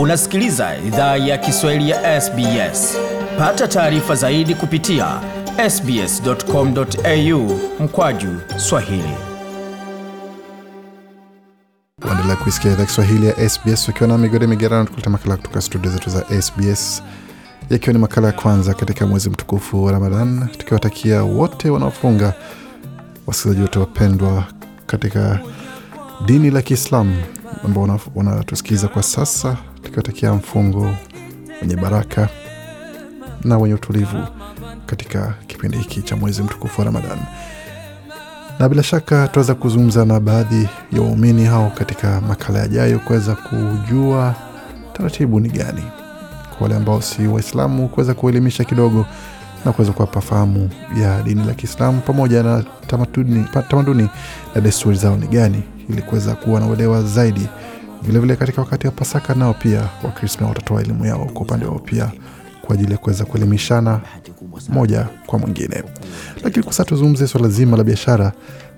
Unasikiliza idhaa ya Kiswahili ya SBS. Pata taarifa zaidi kupitia sbs.com.au mkwaju swahili. Waendelea kuisikia idhaa Kiswahili ya SBS ukiwa na migode migerano, tukuleta makala kutoka studio zetu za SBS, yakiwa ni makala ya kwanza katika mwezi mtukufu wa Ramadan, tukiwatakia wote wanaofunga, wasikilizaji wote wapendwa katika dini la Kiislamu ambao wanatusikiliza kwa sasa, tukiwatakia mfungo wenye baraka na wenye utulivu katika kipindi hiki cha mwezi mtukufu wa Ramadan na bila shaka tutaweza kuzungumza na baadhi ya waumini hao katika makala yajayo kuweza kujua taratibu ni gani, kwa wale ambao si Waislamu kuweza kuelimisha kidogo na kuweza kuwapa fahamu ya dini la Kiislamu pamoja na tamaduni, tamaduni na desturi zao ni gani, ili kuweza kuwa na uelewa zaidi. Vilevile vile katika wakati wa Pasaka nao pia Wakristo watatoa elimu yao kwa upande wao pia kwa ajili ya kuweza kuelimishana moja kwa mwingine. Lakini kwa sasa tuzungumzie swala zima la biashara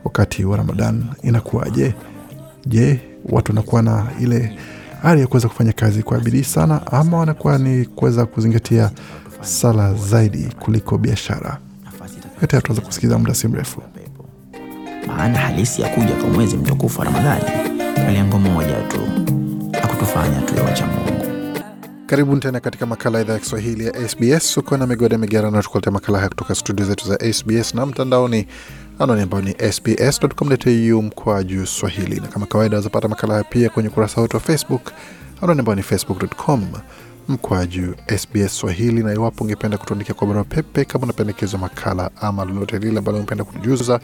wakati wa Ramadan inakuwaje? Je, watu wanakuwa na ile hali ya kuweza kufanya kazi kwa bidii sana, ama wanakuwa ni kuweza kuzingatia sala zaidi kuliko biashara? Yote tunaweza kusikiza muda si mrefu. Maana halisi ya kuja kwa mwezi mtukufu wa Ramadhani kwa lengo moja tu, akutufanya tuwe wacha Mungu. Karibuni tena katika makala ya idhaa ya Kiswahili ya SBS. Uko na migode migerano, tukuletea makala haya kutoka studio zetu za SBS na mtandaoni, anwani ambayo ni sbs.com.au mkwa juu swahili, na kama kawaida wazapata makala haya pia kwenye ukurasa wetu wa Facebook, anwani ambayo ni facebook.com mkwa juu SBS Swahili. Na iwapo ungependa kutuandikia kwa barua pepe kama unapendekezwa makala ama lolote lile ambalo ungependa kutujuza,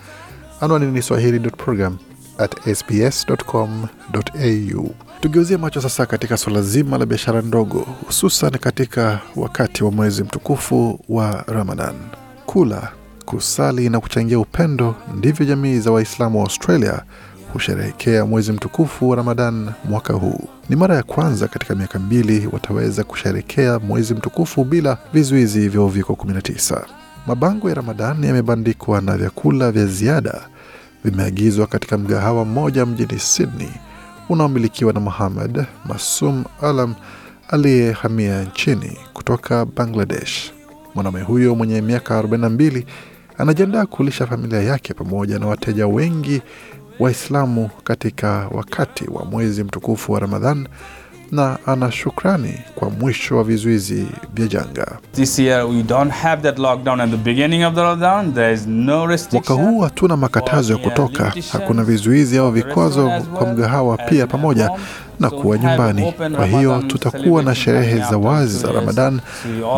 anwani ni swahili.program at sbs.com.au. Tugeuzie macho sasa katika suala zima la biashara ndogo, hususan katika wakati wa mwezi mtukufu wa Ramadan. Kula, kusali na kuchangia upendo ndivyo jamii za Waislamu wa Australia husherehekea mwezi mtukufu wa Ramadan mwaka huu. Ni mara ya kwanza katika miaka mbili wataweza kusherehekea mwezi mtukufu bila vizuizi vya uviko 19. Mabango ya Ramadan yamebandikwa na vyakula vya ziada vimeagizwa katika mgahawa mmoja mjini Sydney unaomilikiwa na Muhammad Masum Alam aliyehamia nchini kutoka Bangladesh. Mwanaume huyo mwenye miaka 42 anajiandaa kulisha familia yake pamoja na wateja wengi Waislamu katika wakati wa mwezi mtukufu wa Ramadhan na ana shukrani kwa mwisho wa vizuizi vya janga. Mwaka huu hatuna makatazo ya kutoka, hakuna vizuizi au vikwazo kwa mgahawa pia, pamoja na kuwa nyumbani. Kwa hiyo tutakuwa na sherehe za wazi za Ramadan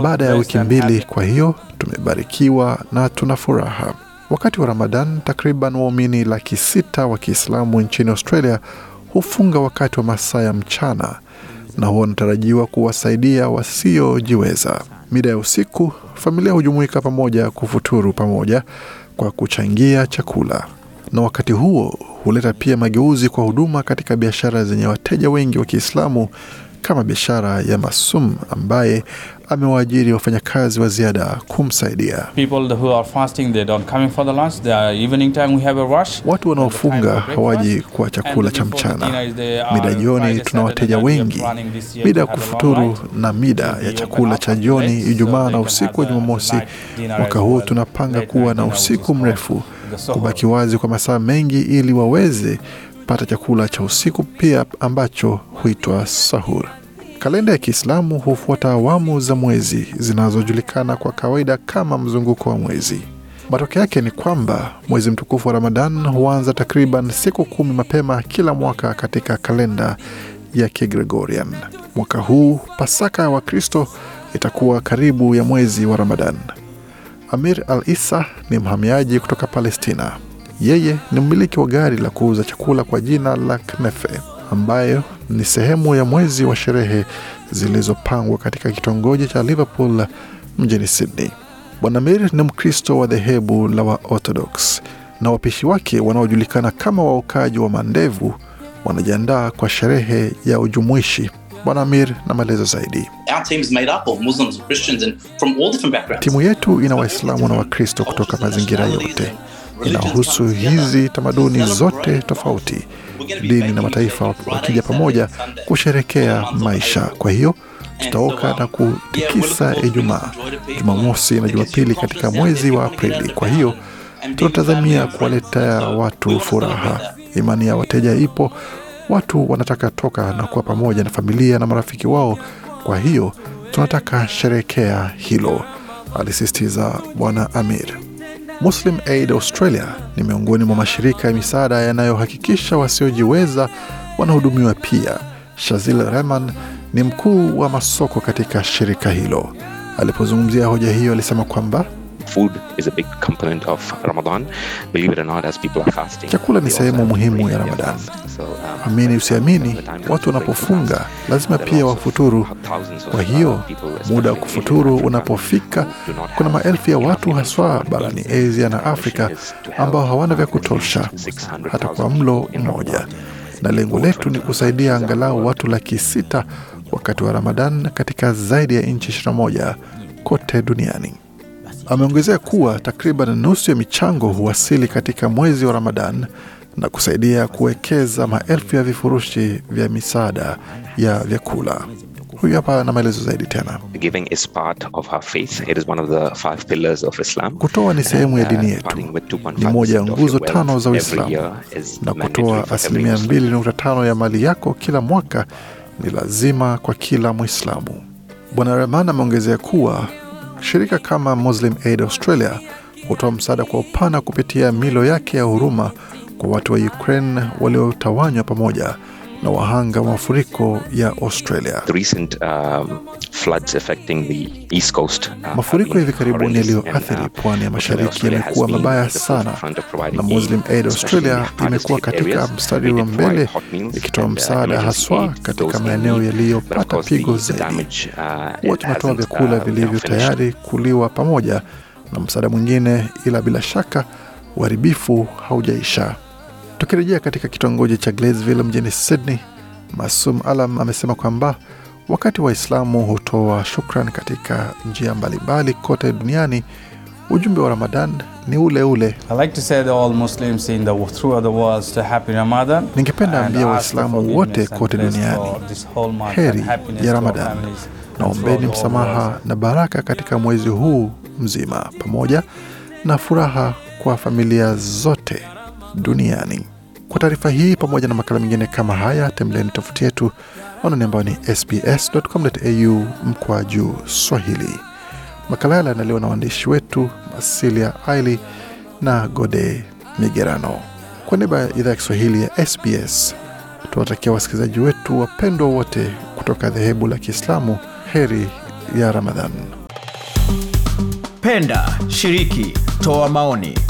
baada ya wiki mbili. Kwa hiyo tumebarikiwa na tuna furaha. Wakati wa Ramadan, takriban waumini laki sita wa Kiislamu nchini Australia hufunga wakati wa masaa ya mchana na huwa wanatarajiwa kuwasaidia wasiojiweza. Mida ya usiku, familia hujumuika pamoja kufuturu pamoja kwa kuchangia chakula, na wakati huo huleta pia mageuzi kwa huduma katika biashara zenye wateja wengi wa Kiislamu kama biashara ya Masum ambaye amewaajiri wafanyakazi wa ziada kumsaidia. Watu wanaofunga hawaji kwa chakula cha mchana. Mida jioni tuna wateja wengi, mida ya kufuturu na mida ya chakula cha jioni Ijumaa na usiku wa Jumamosi. Mwaka huu tunapanga kuwa na usiku mrefu, kubaki wazi kwa masaa mengi ili waweze pata chakula cha usiku pia ambacho huitwa sahur. Kalenda ya Kiislamu hufuata awamu za mwezi zinazojulikana kwa kawaida kama mzunguko wa mwezi. Matokeo yake ni kwamba mwezi mtukufu wa Ramadan huanza takriban siku kumi mapema kila mwaka katika kalenda ya Kigregorian. Mwaka huu Pasaka ya Wakristo itakuwa karibu ya mwezi wa Ramadan. Amir Al Isa ni mhamiaji kutoka Palestina. Yeye ni mmiliki wa gari la kuuza chakula kwa jina la Knefe ambayo ni sehemu ya mwezi wa sherehe zilizopangwa katika kitongoji cha Liverpool mjini Sydney. Bwana Mir ni Mkristo wa dhehebu la Waorthodox na wapishi wake wanaojulikana kama waokaji wa mandevu wanajiandaa kwa sherehe ya ujumuishi. Bwana Amir na maelezo zaidi. Timu yetu ina Waislamu na Wakristo kutoka mazingira yote. Inahusu hizi tamaduni zote tofauti, dini na mataifa wakija pamoja kusherekea maisha. Kwa hiyo tutaoka na kutikisa Ijumaa, Jumamosi na Jumapili katika mwezi wa Aprili. Kwa hiyo tunatazamia kuwaletea watu furaha. Imani ya wateja ipo, watu wanataka toka na kuwa pamoja na familia na marafiki wao. Kwa hiyo tunataka sherekea hilo, alisisitiza Bwana Amir. Muslim Aid Australia ni miongoni mwa mashirika ya misaada yanayohakikisha wasiojiweza wanahudumiwa pia. Shazil Rehman ni mkuu wa masoko katika shirika hilo. Alipozungumzia hoja hiyo, alisema kwamba Food is a big component of Ramadan. Believe it or not, as people are fasting, Chakula ni sehemu muhimu ya Ramadan. um, Amini usiamini, watu wanapofunga lazima pia wafuturu. Kwa hiyo muda wa kufuturu unapofika, kuna maelfu ya watu haswa barani. Asia na Afrika ambao hawana vya kutosha hata kwa mlo mmoja, na lengo letu ni kusaidia angalau watu laki sita wakati wa Ramadan katika zaidi ya nchi 21 kote duniani. Ameongezea kuwa takriban nusu ya michango huwasili katika mwezi wa Ramadan na kusaidia kuwekeza maelfu ya vifurushi vya misaada ya vyakula. Huyu hapa na maelezo zaidi tena. Giving is part of our faith. It is one of the five pillars of Islam. Kutoa ni sehemu ya uh, dini yetu, with 2.5% ni moja ya nguzo tano za Uislamu, na kutoa asilimia Muslim. mbili nukta tano ya mali yako kila mwaka ni lazima kwa kila Mwislamu. Bwana Rahman ameongezea kuwa shirika kama Muslim Aid Australia hutoa msaada kwa upana kupitia milo yake ya huruma kwa watu wa Ukraine waliotawanywa pamoja na wahanga wa mafuriko ya Australia. The recent um, floods affecting the east coast. uh, Mafuriko hivi karibuni yaliyoathiri uh, pwani ya mashariki yamekuwa mabaya sana, na Muslim Aid Australia imekuwa katika mstari wa mbele ikitoa uh, msaada haswa katika maeneo yaliyopata pigo zaidi. damage, uh, Huwa tunatoa vyakula vilivyo tayari kuliwa pamoja na msaada mwingine, ila bila shaka uharibifu haujaisha. Tukirejea katika kitongoji cha Glasville mjini Sydney, Masum Alam amesema kwamba wakati Waislamu hutoa shukran katika njia mbalimbali kote duniani, ujumbe wa Ramadan ni ule ule. I like to say to all Muslims in the throughout the world to happy Ramadan. Ningependa ambia Waislamu wote kote duniani, heri ya Ramadan. Naombeni msamaha na baraka katika mwezi huu mzima, pamoja na furaha kwa familia zote duniani. Kwa taarifa hii pamoja na makala mengine kama haya, tembeleni tovuti yetu anani ambayo ni sbs.com.au mkwa juu Swahili. Makala yale yanaliwa na waandishi wetu Masilia Aili na Gode Migerano. Kwa niaba ya idhaa ya Kiswahili ya SBS, tunawatakia wasikilizaji wetu wapendwa wote kutoka dhehebu la Kiislamu heri ya Ramadhan. Penda, shiriki, toa maoni.